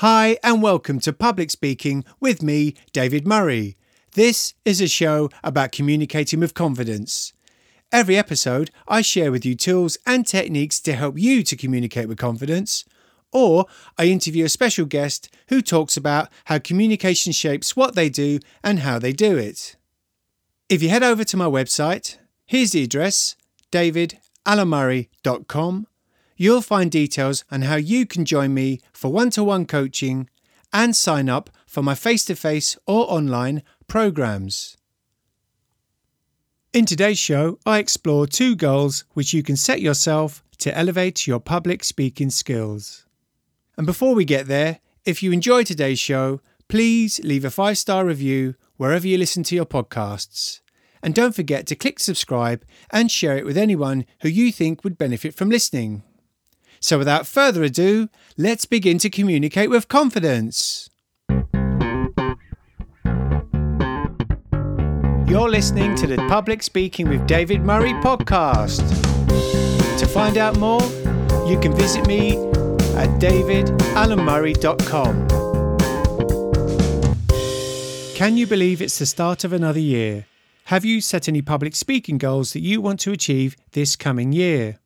Hi, and welcome to Public Speaking with me, David Murray. This is a show about communicating with confidence. Every episode, I share with you tools and techniques to help you to communicate with confidence, or I interview a special guest who talks about how communication shapes what they do and how they do it. If you head over to my website, here's the address davidalamurray.com you'll find details on how you can join me for one to one coaching and sign up for my face to face or online programs. In today's show, I explore two goals which you can set yourself to elevate your public speaking skills. And before we get there, if you enjoy today's show, please leave a five star review wherever you listen to your podcasts. And don't forget to click subscribe and share it with anyone who you think would benefit from listening. So, without further ado, let's begin to communicate with confidence. You're listening to the Public Speaking with David Murray podcast. To find out more, you can visit me at davidalamurray.com. Can you believe it's the start of another year? Have you set any public speaking goals that you want to achieve this coming year?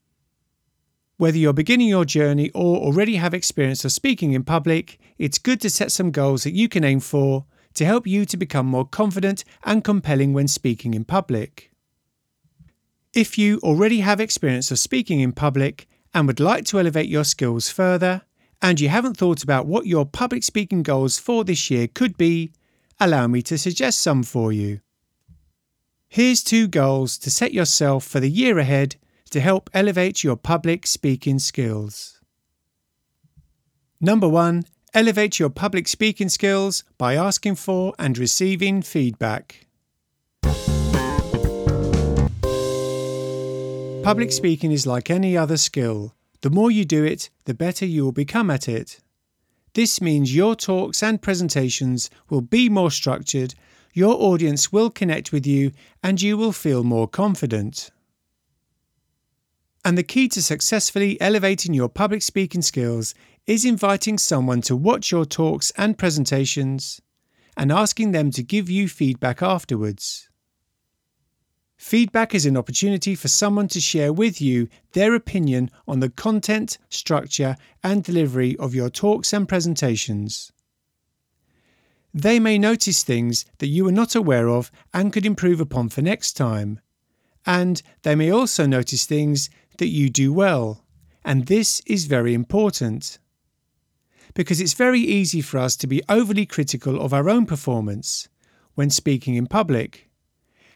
Whether you're beginning your journey or already have experience of speaking in public, it's good to set some goals that you can aim for to help you to become more confident and compelling when speaking in public. If you already have experience of speaking in public and would like to elevate your skills further, and you haven't thought about what your public speaking goals for this year could be, allow me to suggest some for you. Here's two goals to set yourself for the year ahead to help elevate your public speaking skills. Number one, elevate your public speaking skills by asking for and receiving feedback. Public speaking is like any other skill. The more you do it, the better you will become at it. This means your talks and presentations will be more structured, your audience will connect with you, and you will feel more confident. And the key to successfully elevating your public speaking skills is inviting someone to watch your talks and presentations and asking them to give you feedback afterwards. Feedback is an opportunity for someone to share with you their opinion on the content, structure, and delivery of your talks and presentations. They may notice things that you were not aware of and could improve upon for next time. And they may also notice things that you do well. And this is very important. Because it's very easy for us to be overly critical of our own performance when speaking in public.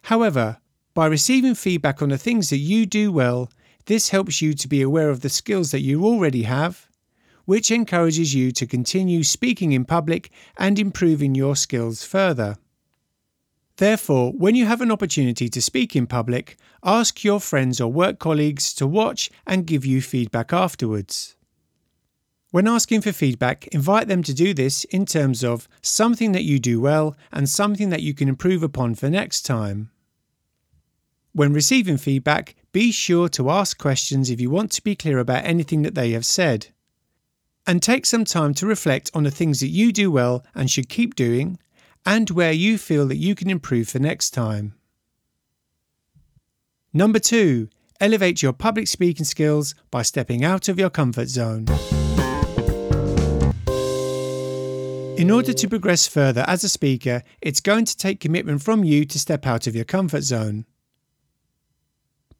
However, by receiving feedback on the things that you do well, this helps you to be aware of the skills that you already have, which encourages you to continue speaking in public and improving your skills further. Therefore, when you have an opportunity to speak in public, ask your friends or work colleagues to watch and give you feedback afterwards. When asking for feedback, invite them to do this in terms of something that you do well and something that you can improve upon for next time. When receiving feedback, be sure to ask questions if you want to be clear about anything that they have said. And take some time to reflect on the things that you do well and should keep doing, and where you feel that you can improve for next time. Number two, elevate your public speaking skills by stepping out of your comfort zone. In order to progress further as a speaker, it's going to take commitment from you to step out of your comfort zone.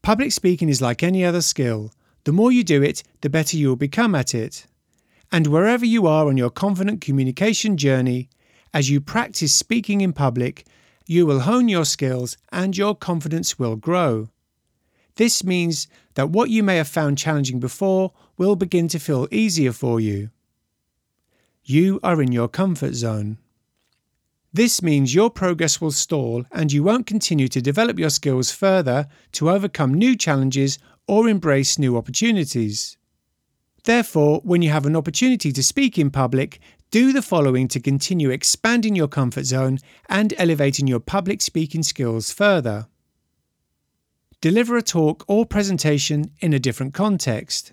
Public speaking is like any other skill. The more you do it, the better you will become at it. And wherever you are on your confident communication journey, as you practice speaking in public, you will hone your skills and your confidence will grow. This means that what you may have found challenging before will begin to feel easier for you. You are in your comfort zone. This means your progress will stall and you won't continue to develop your skills further to overcome new challenges or embrace new opportunities. Therefore, when you have an opportunity to speak in public, do the following to continue expanding your comfort zone and elevating your public speaking skills further. Deliver a talk or presentation in a different context.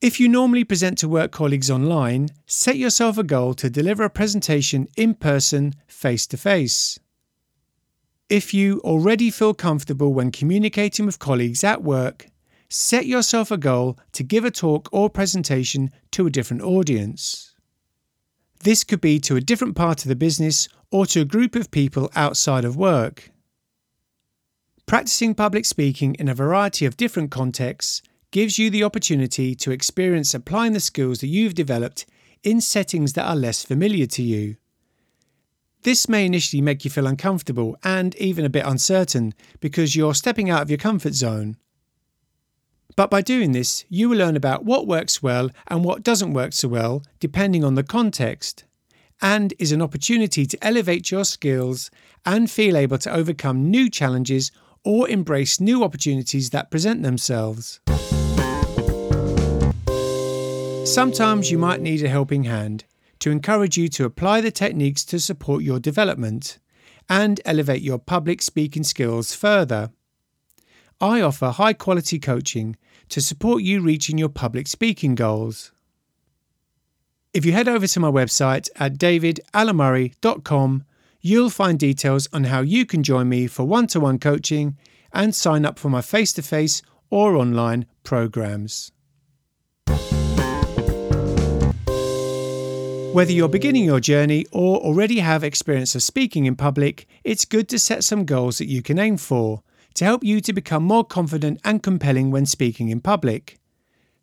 If you normally present to work colleagues online, set yourself a goal to deliver a presentation in person, face to face. If you already feel comfortable when communicating with colleagues at work, set yourself a goal to give a talk or presentation to a different audience. This could be to a different part of the business or to a group of people outside of work. Practicing public speaking in a variety of different contexts gives you the opportunity to experience applying the skills that you've developed in settings that are less familiar to you. This may initially make you feel uncomfortable and even a bit uncertain because you're stepping out of your comfort zone. But by doing this, you will learn about what works well and what doesn't work so well, depending on the context, and is an opportunity to elevate your skills and feel able to overcome new challenges or embrace new opportunities that present themselves. Sometimes you might need a helping hand to encourage you to apply the techniques to support your development and elevate your public speaking skills further. I offer high quality coaching to support you reaching your public speaking goals. If you head over to my website at davidallamurray.com, you'll find details on how you can join me for one to one coaching and sign up for my face to face or online programs. Whether you're beginning your journey or already have experience of speaking in public, it's good to set some goals that you can aim for to help you to become more confident and compelling when speaking in public.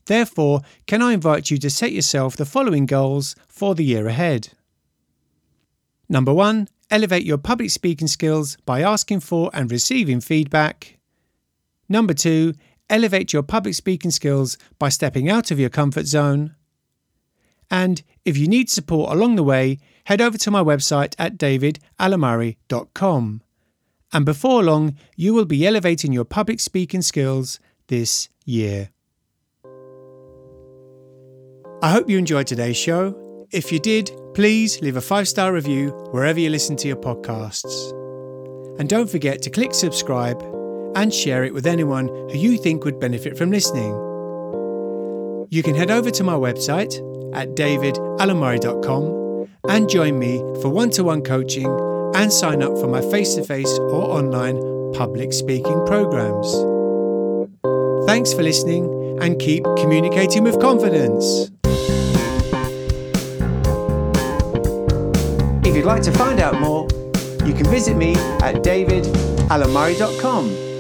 Therefore, can I invite you to set yourself the following goals for the year ahead? Number one, elevate your public speaking skills by asking for and receiving feedback. Number two, elevate your public speaking skills by stepping out of your comfort zone. And if you need support along the way, head over to my website at davidallamurray.com and before long, you will be elevating your public speaking skills this year. I hope you enjoyed today's show. If you did, please leave a five star review wherever you listen to your podcasts. And don't forget to click subscribe and share it with anyone who you think would benefit from listening. You can head over to my website at davidallamurray.com and join me for one to one coaching and sign up for my face to face or online public speaking programs. Thanks for listening and keep communicating with confidence. If you'd like to find out more, you can visit me at davidallamurray.com.